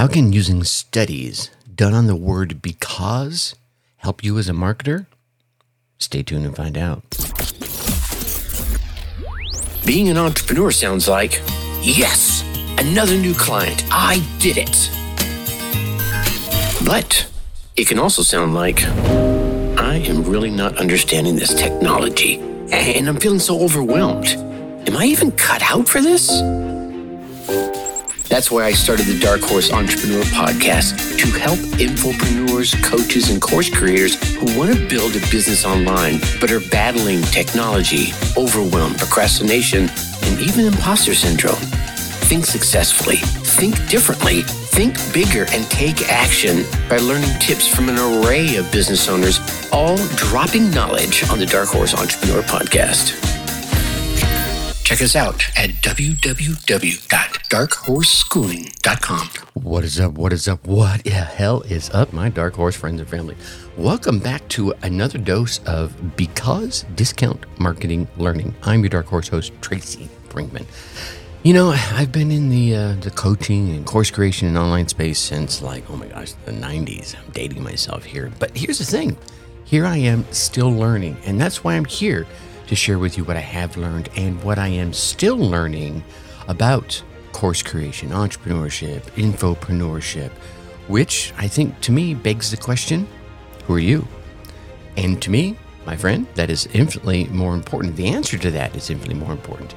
How can using studies done on the word because help you as a marketer? Stay tuned and find out. Being an entrepreneur sounds like, yes, another new client. I did it. But it can also sound like, I am really not understanding this technology and I'm feeling so overwhelmed. Am I even cut out for this? That's why I started the Dark Horse Entrepreneur Podcast to help infopreneurs, coaches, and course creators who want to build a business online but are battling technology, overwhelm, procrastination, and even imposter syndrome. Think successfully, think differently, think bigger, and take action by learning tips from an array of business owners, all dropping knowledge on the Dark Horse Entrepreneur Podcast. Check us out at www.darkhorseschooling.com. What is up? What is up? What the hell is up, my dark horse friends and family? Welcome back to another dose of Because Discount Marketing Learning. I'm your dark horse host, Tracy Brinkmann. You know, I've been in the uh, the coaching and course creation and online space since like oh my gosh, the 90s. I'm dating myself here, but here's the thing: here I am still learning, and that's why I'm here to share with you what I have learned and what I am still learning about course creation, entrepreneurship, infopreneurship, which I think to me begs the question who are you? And to me, my friend, that is infinitely more important. The answer to that is infinitely more important.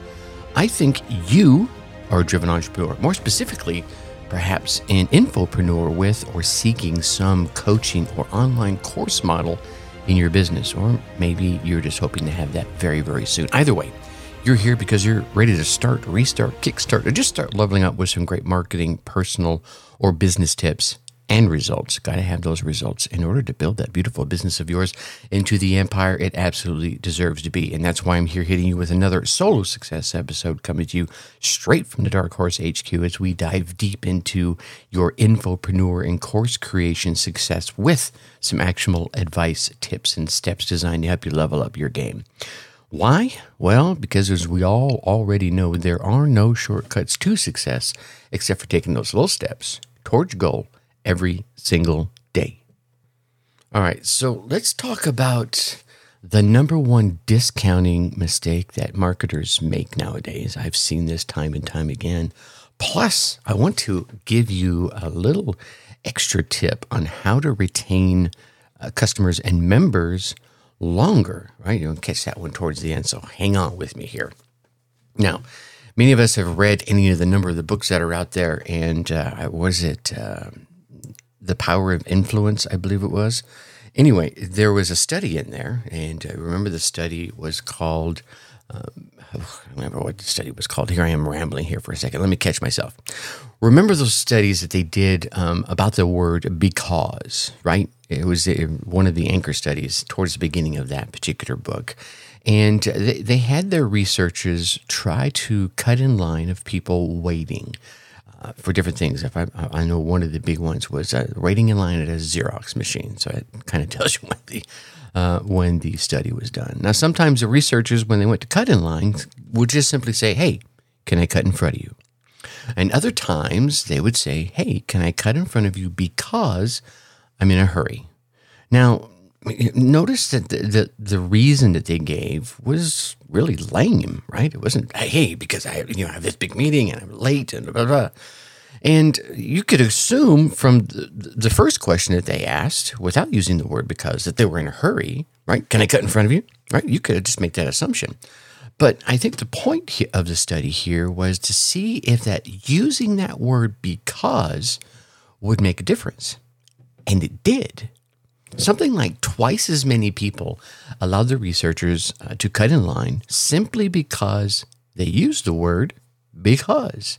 I think you are a driven entrepreneur. More specifically, perhaps an infopreneur with or seeking some coaching or online course model in your business, or maybe you're just hoping to have that very, very soon. Either way, you're here because you're ready to start, restart, kickstart, or just start leveling up with some great marketing, personal, or business tips and results. Got to have those results in order to build that beautiful business of yours into the empire it absolutely deserves to be. And that's why I'm here hitting you with another solo success episode coming to you straight from the Dark Horse HQ as we dive deep into your infopreneur and course creation success with some actionable advice, tips, and steps designed to help you level up your game. Why? Well, because as we all already know, there are no shortcuts to success except for taking those little steps towards goal every single day. All right, so let's talk about the number one discounting mistake that marketers make nowadays. I've seen this time and time again. Plus, I want to give you a little extra tip on how to retain uh, customers and members longer, right? You'll catch that one towards the end. So hang on with me here. Now, many of us have read any of the number of the books that are out there. And uh, was it uh, The Power of Influence, I believe it was? Anyway, there was a study in there. And I remember the study was called. Um, I don't remember what the study was called. Here I am rambling here for a second. Let me catch myself. Remember those studies that they did um, about the word because, right? It was uh, one of the anchor studies towards the beginning of that particular book. And they, they had their researchers try to cut in line of people waiting for different things. If I, I know one of the big ones was uh, waiting in line at a Xerox machine. So it kind of tells you when the uh, when the study was done. Now, sometimes the researchers, when they went to cut in line, would just simply say, "Hey, can I cut in front of you?" And other times they would say, Hey, can I cut in front of you because I'm in a hurry? Now, notice that the, the, the, reason that they gave was really lame, right? It wasn't, Hey, because I you know, I have this big meeting and I'm late and blah, blah. And you could assume from the, the first question that they asked, without using the word because, that they were in a hurry, right? Can I cut in front of you? Right? You could just make that assumption. But I think the point of the study here was to see if that using that word because would make a difference. And it did. Something like twice as many people allowed the researchers uh, to cut in line simply because they used the word because.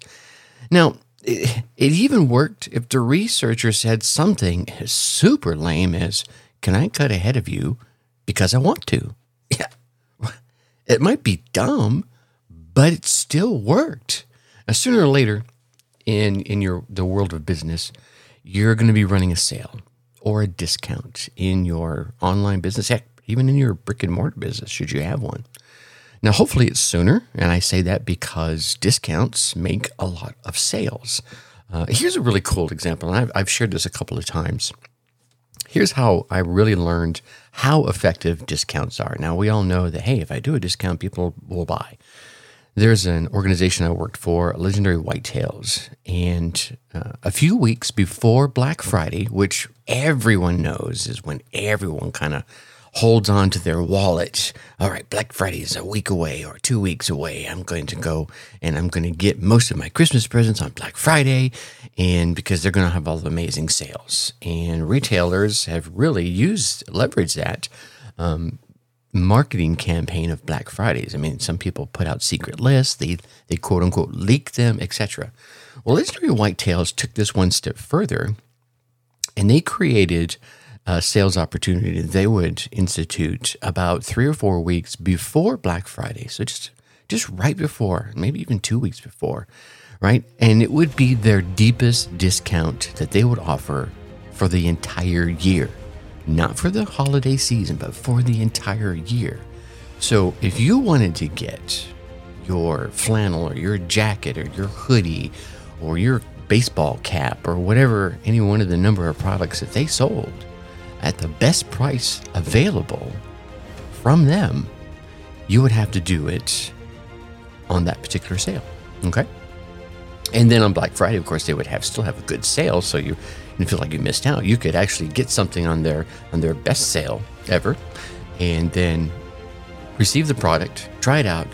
Now, it, it even worked if the researcher said something as super lame as, Can I cut ahead of you because I want to? Yeah, it might be dumb, but it still worked. Now, sooner or later, in in your the world of business, you're going to be running a sale or a discount in your online business, heck, even in your brick and mortar business, should you have one. Now, hopefully, it's sooner, and I say that because discounts make a lot of sales. Uh, here's a really cool example, and I've, I've shared this a couple of times. Here's how I really learned how effective discounts are. Now, we all know that, hey, if I do a discount, people will buy. There's an organization I worked for, Legendary Whitetails, and uh, a few weeks before Black Friday, which everyone knows is when everyone kind of holds on to their wallet. All right, Black Friday is a week away or two weeks away. I'm going to go and I'm going to get most of my Christmas presents on Black Friday, and because they're going to have all the amazing sales. And retailers have really used, leveraged that. Um, marketing campaign of Black Fridays. I mean, some people put out secret lists, they they quote unquote leak them, etc. Well, Legendary Whitetails took this one step further, and they created a sales opportunity they would institute about three or four weeks before Black Friday. So just just right before, maybe even two weeks before, right? And it would be their deepest discount that they would offer for the entire year not for the holiday season, but for the entire year. So if you wanted to get your flannel or your jacket or your hoodie or your baseball cap or whatever, any one of the number of products that they sold at the best price available from them, you would have to do it on that particular sale. Okay. And then on Black Friday, of course, they would have still have a good sale. So you and feel like you missed out, you could actually get something on their on their best sale ever, and then receive the product, try it out,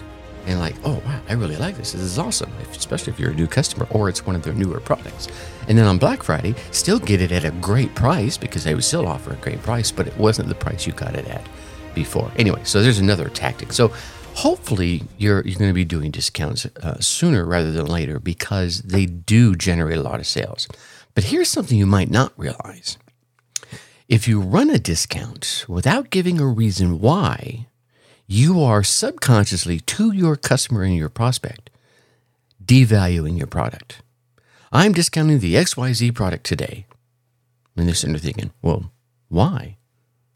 and like, oh wow, I really like this. This is awesome, especially if you're a new customer or it's one of their newer products. And then on Black Friday, still get it at a great price because they would still offer a great price, but it wasn't the price you got it at before. Anyway, so there's another tactic. So hopefully you're you're going to be doing discounts uh, sooner rather than later because they do generate a lot of sales. But here's something you might not realize. If you run a discount without giving a reason why, you are subconsciously to your customer and your prospect devaluing your product. I'm discounting the XYZ product today. And they're sitting there thinking, well, why?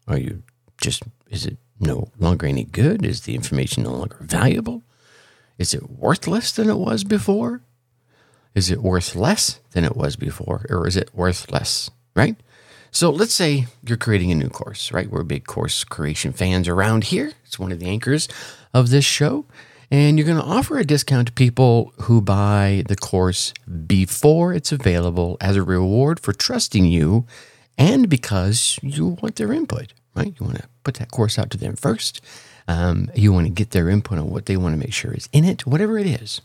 Are you just, is it no longer any good? Is the information no longer valuable? Is it worthless than it was before? Is it worth less than it was before, or is it worth less, right? So let's say you're creating a new course, right? We're big course creation fans around here. It's one of the anchors of this show. And you're going to offer a discount to people who buy the course before it's available as a reward for trusting you and because you want their input, right? You want to put that course out to them first. Um, you want to get their input on what they want to make sure is in it, whatever it is.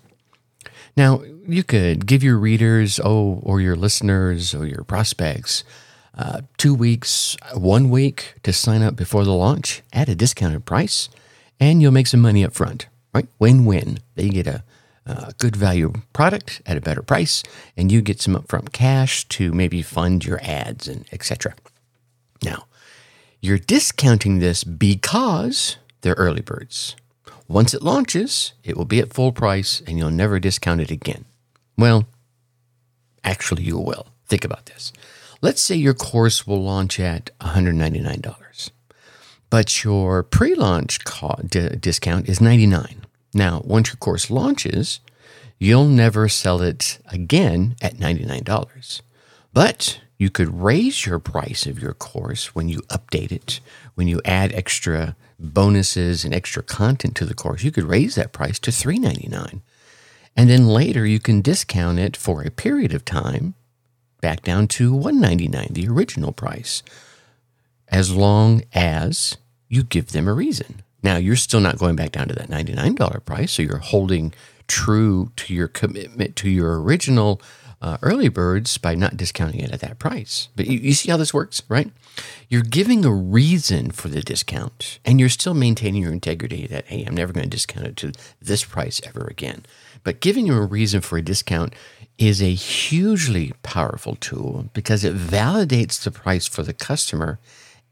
Now, you could give your readers, oh, or your listeners or your prospects uh, two weeks, one week to sign up before the launch at a discounted price, and you'll make some money up front, right? Win win. They get a, a good value product at a better price, and you get some upfront cash to maybe fund your ads and etc. Now, you're discounting this because they're early birds. Once it launches, it will be at full price and you'll never discount it again. Well, actually, you will. Think about this. Let's say your course will launch at $199, but your pre launch d- discount is 99. Now, once your course launches, you'll never sell it again at $99. But you could raise your price of your course when you update it, when you add extra bonuses and extra content to the course, you could raise that price to $3.99. And then later you can discount it for a period of time back down to $1.99, the original price, as long as you give them a reason. Now, you're still not going back down to that $99 price, so you're holding true to your commitment to your original uh, early birds by not discounting it at that price. But you, you see how this works, right? You're giving a reason for the discount, and you're still maintaining your integrity that, hey, I'm never going to discount it to this price ever again. But giving you a reason for a discount is a hugely powerful tool because it validates the price for the customer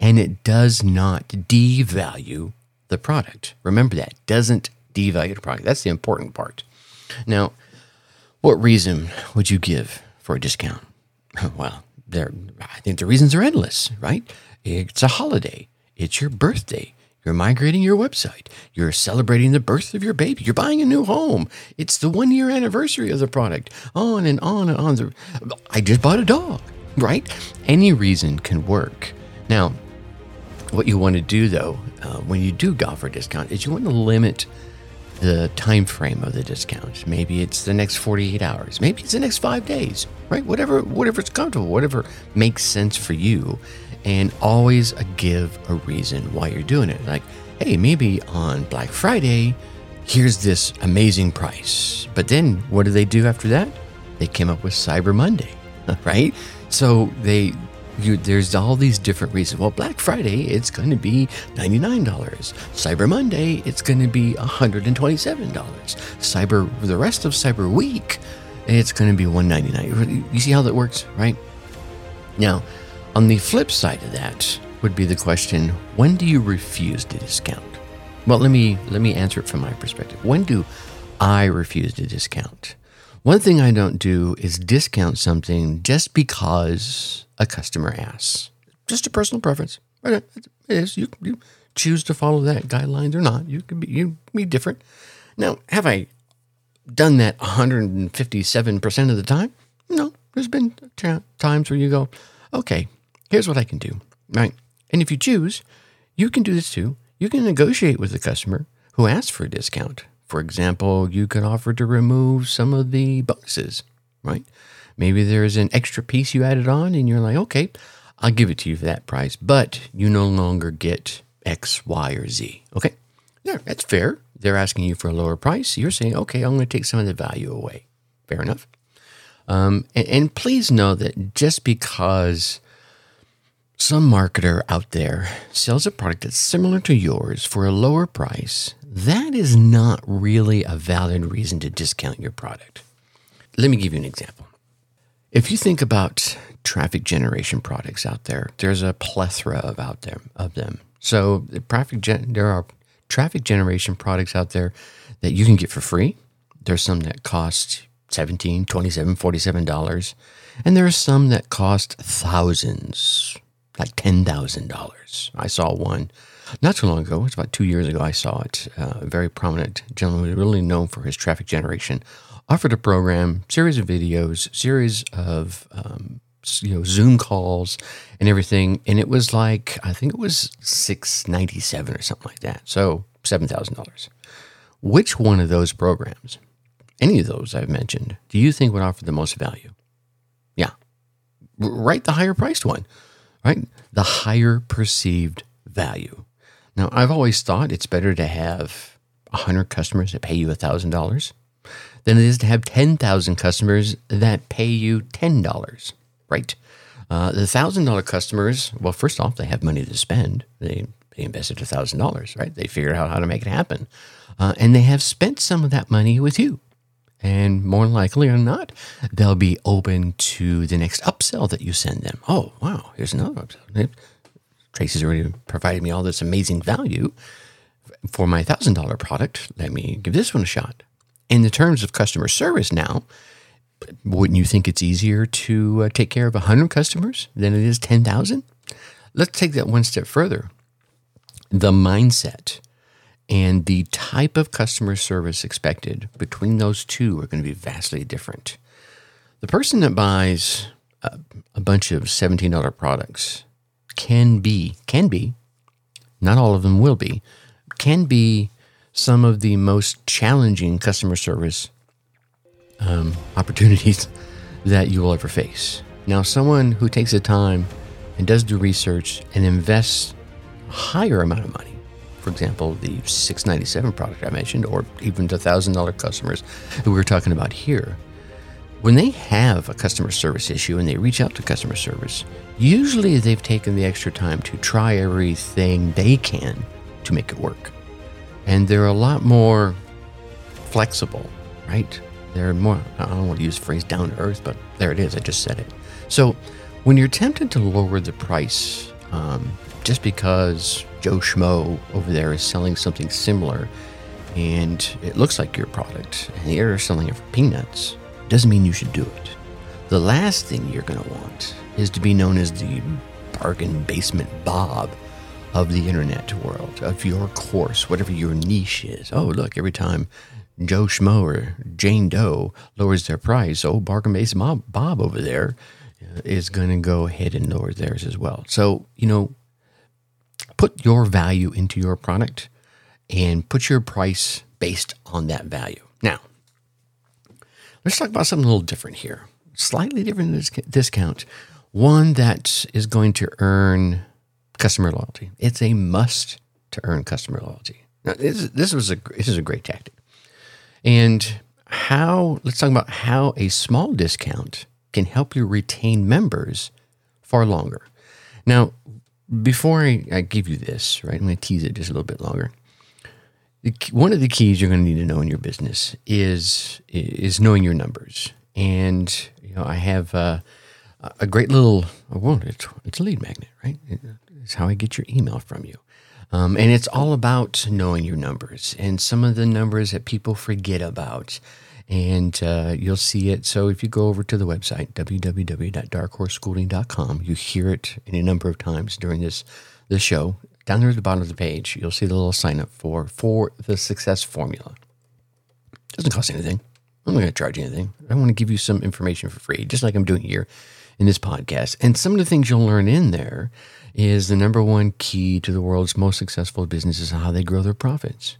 and it does not devalue the product. Remember that, doesn't devalue the product. That's the important part. Now, what reason would you give for a discount? Well, there I think the reasons are endless, right? It's a holiday. It's your birthday. You're migrating your website. You're celebrating the birth of your baby. You're buying a new home. It's the one year anniversary of the product. On and on and on. I just bought a dog, right? Any reason can work. Now, what you want to do though, uh, when you do go for a discount, is you want to limit the time frame of the discount. Maybe it's the next 48 hours. Maybe it's the next five days, right? Whatever, whatever whatever's comfortable, whatever makes sense for you and always give a reason why you're doing it. Like, hey, maybe on Black Friday, here's this amazing price. But then what do they do after that? They came up with Cyber Monday, right? So they you, there's all these different reasons. Well, Black Friday, it's going to be $99. Cyber Monday, it's going to be $127. Cyber, the rest of Cyber Week, it's going to be $199. You see how that works, right? Now, on the flip side of that would be the question, when do you refuse to discount? Well, let me let me answer it from my perspective. When do I refuse to discount? One thing I don't do is discount something just because a customer asks. Just a personal preference. It is. You, you choose to follow that guidelines or not. You can be you be different. Now, have I done that 157% of the time? No. There's been times where you go, okay, here's what I can do, right? And if you choose, you can do this too. You can negotiate with the customer who asks for a discount. For example, you could offer to remove some of the bonuses, right? Maybe there's an extra piece you added on and you're like, okay, I'll give it to you for that price, but you no longer get X, Y, or Z. Okay. Yeah, that's fair. They're asking you for a lower price. You're saying, okay, I'm going to take some of the value away. Fair enough. Um, and, and please know that just because some marketer out there sells a product that's similar to yours for a lower price. That is not really a valid reason to discount your product. Let me give you an example. If you think about traffic generation products out there, there's a plethora of out there of them. So the traffic gen- there are traffic generation products out there that you can get for free. There's some that cost 17, 27, 47 dollars, and there are some that cost thousands, like $10,000. I saw one not too long ago. It's about two years ago. I saw it. Uh, a very prominent gentleman, really known for his traffic generation, offered a program, series of videos, series of um, you know Zoom calls and everything, and it was like I think it was six ninety seven or something like that. So seven thousand dollars. Which one of those programs, any of those I've mentioned, do you think would offer the most value? Yeah, right, the higher priced one right? The higher perceived value. Now, I've always thought it's better to have 100 customers that pay you $1,000 than it is to have 10,000 customers that pay you $10, right? Uh, the $1,000 customers, well, first off, they have money to spend. They, they invested $1,000, right? They figured out how to make it happen. Uh, and they have spent some of that money with you. And more likely or not, they'll be open to the next upsell that you send them. Oh, wow, here's another upsell. Tracy's already provided me all this amazing value for my $1,000 product. Let me give this one a shot. In the terms of customer service now, wouldn't you think it's easier to uh, take care of 100 customers than it is 10,000? Let's take that one step further. The mindset and the type of customer service expected between those two are going to be vastly different. The person that buys a, a bunch of $17 products can be, can be, not all of them will be, can be some of the most challenging customer service um, opportunities that you will ever face. Now, someone who takes the time and does the research and invests a higher amount of money for example, the 697 product I mentioned, or even the $1,000 customers who we are talking about here, when they have a customer service issue and they reach out to customer service, usually they've taken the extra time to try everything they can to make it work. And they're a lot more flexible, right? They're more, I don't want to use the phrase down to earth, but there it is. I just said it. So when you're tempted to lower the price um, just because Joe Schmo over there is selling something similar and it looks like your product and they're selling it for peanuts, doesn't mean you should do it. The last thing you're going to want is to be known as the bargain basement Bob of the internet world, of your course, whatever your niche is. Oh, look, every time Joe Schmo or Jane Doe lowers their price, old bargain basement Bob over there uh, going to go ahead and lower theirs as well. So, you know, put your value into your product and put your price based on that value. Now, let's talk about something a little different here. Slightly different than this discount. One that is going to earn customer loyalty. It's a must to earn customer loyalty. Now, this, this was a this is a great tactic. And how let's talk about how a small discount can help you retain members far longer. Now, before I, I give you this, right, I'm going to tease it just a little bit longer. One of the keys you're going to need to know in your business is is knowing your numbers. And you know, I have a great little well, it's, it's a lead magnet, right? It's how I get your email from you. Um, and it's all about knowing your numbers and some of the numbers that people forget about. And uh, you'll see it. So if you go over to the website, www.darkhorseschooling.com, you hear it any number of times during this, this show. Down there at the bottom of the page, you'll see the little sign up for for the success formula. It doesn't cost anything. I'm not going to charge anything. I want to give you some information for free, just like I'm doing here in this podcast. And some of the things you'll learn in there is the number one key to the world's most successful businesses and how they grow their profits.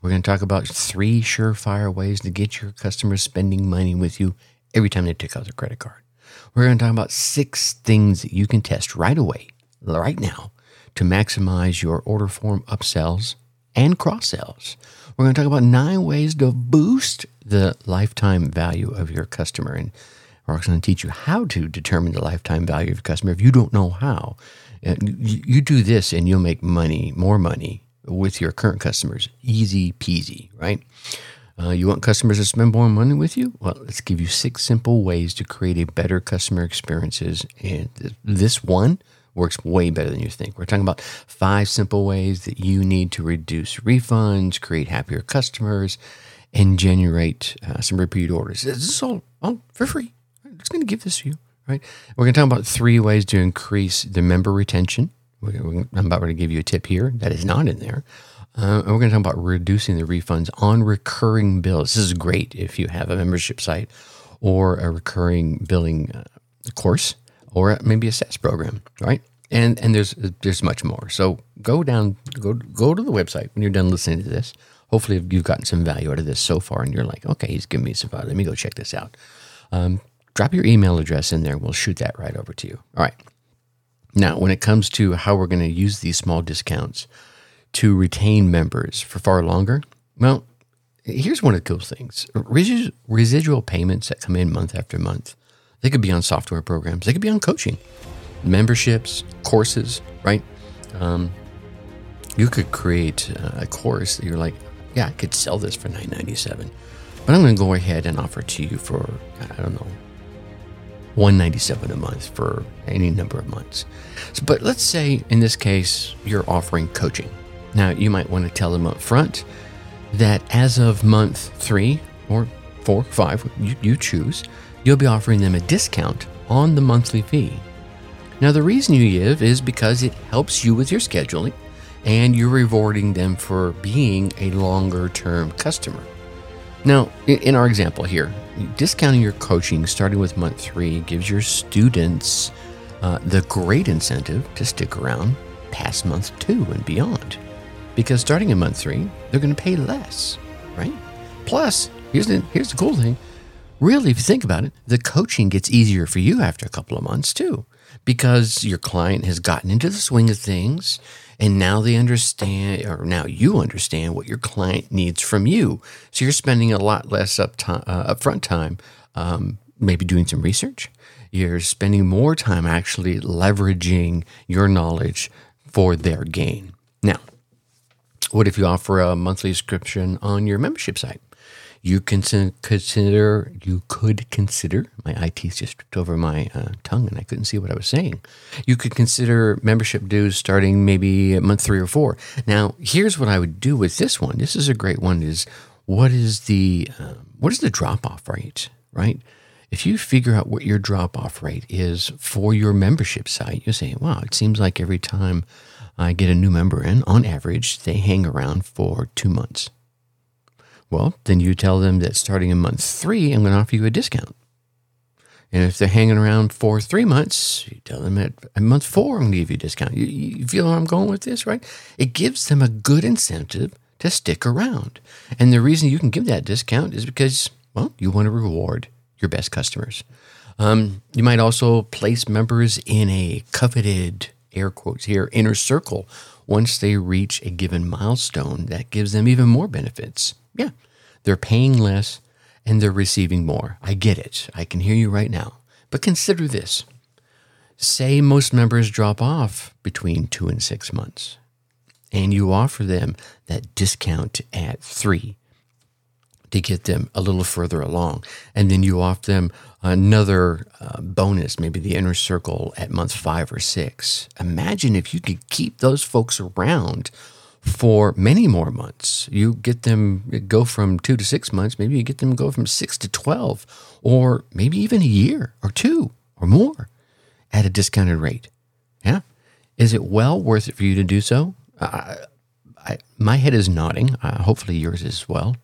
We're going to talk about three surefire ways to get your customers spending money with you every time they take out their credit card. We're going to talk about six things that you can test right away, right now, to maximize your order form upsells and cross sells. We're going to talk about nine ways to boost the lifetime value of your customer. And we're also going to teach you how to determine the lifetime value of your customer if you don't know how. You do this and you'll make money, more money with your current customers. Easy peasy, right? Uh, you want customers to spend more money with you? Well, let's give you six simple ways to create a better customer experiences. And this one works way better than you think. We're talking about five simple ways that you need to reduce refunds, create happier customers, and generate uh, some repeat orders. This is all, all for free. I'm just going to give this to you right? We're going to talk about three ways to increase the member retention. I'm about to give you a tip here that is not in there. Uh, we're going to talk about reducing the refunds on recurring bills. This is great if you have a membership site or a recurring billing uh, course or maybe a SaaS program, right? And and there's there's much more. So go down, go go to the website when you're done listening to this. Hopefully you've gotten some value out of this so far, and you're like, okay, he's giving me some value. Let me go check this out. Um, drop your email address in there. We'll shoot that right over to you. All right. Now, when it comes to how we're going to use these small discounts to retain members for far longer, well, here's one of the cool things residual payments that come in month after month. They could be on software programs, they could be on coaching, memberships, courses, right? Um, you could create a course that you're like, yeah, I could sell this for nine ninety seven, but I'm going to go ahead and offer it to you for I don't know 197 a month for any number of months. So, but let's say in this case you're offering coaching. Now you might want to tell them up front that as of month three or four, five, you, you choose, you'll be offering them a discount on the monthly fee. Now the reason you give is because it helps you with your scheduling and you're rewarding them for being a longer term customer. Now, in our example here, discounting your coaching starting with month three gives your students uh, the great incentive to stick around past month two and beyond. Because starting in month three, they're going to pay less, right? Plus, here's the, here's the cool thing really, if you think about it, the coaching gets easier for you after a couple of months too, because your client has gotten into the swing of things and now they understand, or now you understand what your client needs from you. So you're spending a lot less up time, uh, upfront time, um, maybe doing some research. You're spending more time actually leveraging your knowledge for their gain. Now, what if you offer a monthly subscription on your membership site? You can consider you could consider my IT just tripped over my uh, tongue and I couldn't see what I was saying. You could consider membership dues starting maybe at month three or four. Now, here's what I would do with this one. This is a great one. Is what is the uh, what is the drop off rate? Right. If you figure out what your drop off rate is for your membership site, you're saying, wow, it seems like every time I get a new member in, on average, they hang around for two months. Well, then you tell them that starting in month three, I'm going to offer you a discount. And if they're hanging around for three months, you tell them at, month four, I'm going to give you a discount. You, you feel where I'm going with this, right? It gives them a good incentive to stick around. And the reason you can give that discount is because, well, you want to reward your best customers. Um, you might also place members in a coveted, air quotes here, inner circle once they reach a given milestone that gives them even more benefits. Yeah, they're paying less and they're receiving more. I get it. I can hear you right now. But consider this say most members drop off between two and six months, and you offer them that discount at three to get them a little further along. And then you offer them another uh, bonus, maybe the inner circle at month five or six. Imagine if you could keep those folks around for many more months. You get them go from two to six months, maybe you get them go from six to 12, or maybe even a year or two or more at a discounted rate. Yeah. Is it well worth it for you to do so? Uh, I, my head is nodding. Uh, hopefully yours as well.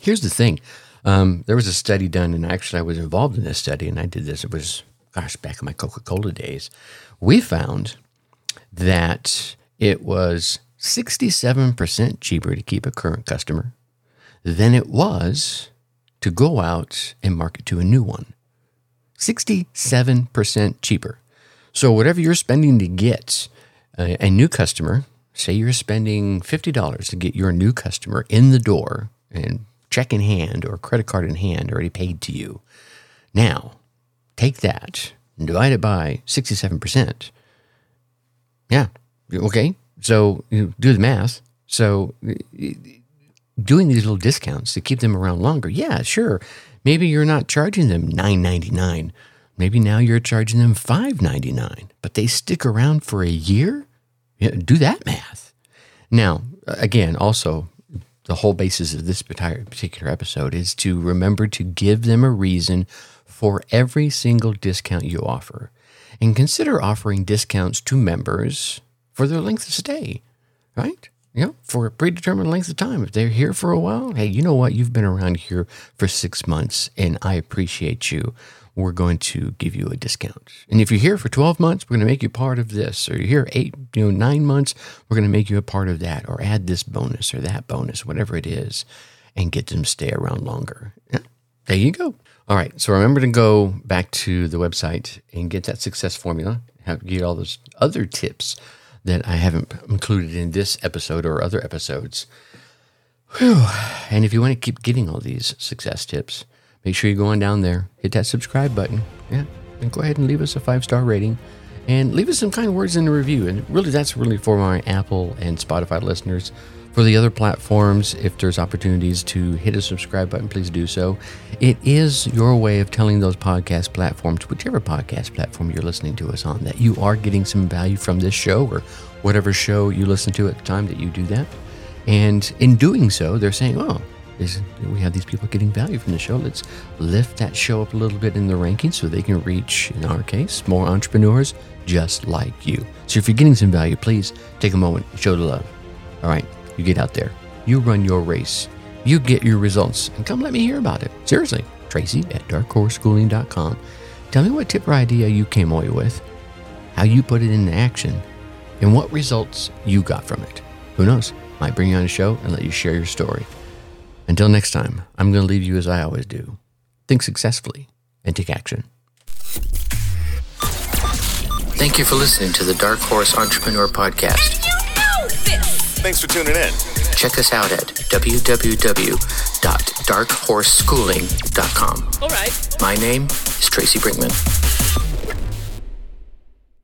Here's the thing. Um, there was a study done, and actually I was involved in this study, and I did this. It was, gosh, back in my Coca Cola days. We found that it was 67% cheaper to keep a current customer than it was to go out and market to a new one. 67% cheaper. So, whatever you're spending to get a, a new customer, say you're spending $50 to get your new customer in the door and check in hand or credit card in hand already paid to you. Now, take that and divide it by 67%. Yeah, okay, so you do the math. So doing these little discounts to keep them around longer, yeah, sure. Maybe you're not charging them nine ninety nine. Maybe now you're charging them five ninety nine, but they stick around for a year. Yeah, do that math. Now, again, also the whole basis of this particular episode is to remember to give them a reason for every single discount you offer. And consider offering discounts to members for their length of stay, right? You know, for a predetermined length of time. If they're here for a while, hey, you know what? You've been around here for six months and I appreciate you. We're going to give you a discount. And if you're here for 12 months, we're going to make you part of this. Or you're here eight, you know, nine months, we're going to make you a part of that or add this bonus or that bonus, whatever it is, and get them to stay around longer. Yeah, there you go. All right. So remember to go back to the website and get that success formula, have get all those other tips that I haven't included in this episode or other episodes. Whew. And if you want to keep getting all these success tips, make sure you go on down there, hit that subscribe button. Yeah. And go ahead and leave us a five star rating and leave us some kind words in the review. And really, that's really for my Apple and Spotify listeners. For the other platforms, if there's opportunities to hit a subscribe button, please do so. It is your way of telling those podcast platforms, whichever podcast platform you're listening to us on, that you are getting some value from this show or whatever show you listen to at the time that you do that. And in doing so, they're saying, oh, we have these people getting value from the show. Let's lift that show up a little bit in the rankings so they can reach, in our case, more entrepreneurs just like you. So if you're getting some value, please take a moment, show the love. All right. You get out there, you run your race, you get your results, and come let me hear about it. Seriously, Tracy at darkhorseschooling.com. Tell me what tip or idea you came away with, how you put it into action, and what results you got from it. Who knows? Might bring you on a show and let you share your story. Until next time, I'm going to leave you as I always do. Think successfully and take action. Thank you for listening to the Dark Horse Entrepreneur Podcast. Thanks for tuning in. Check us out at www.darkhorseschooling.com. All right. My name is Tracy Brinkmann.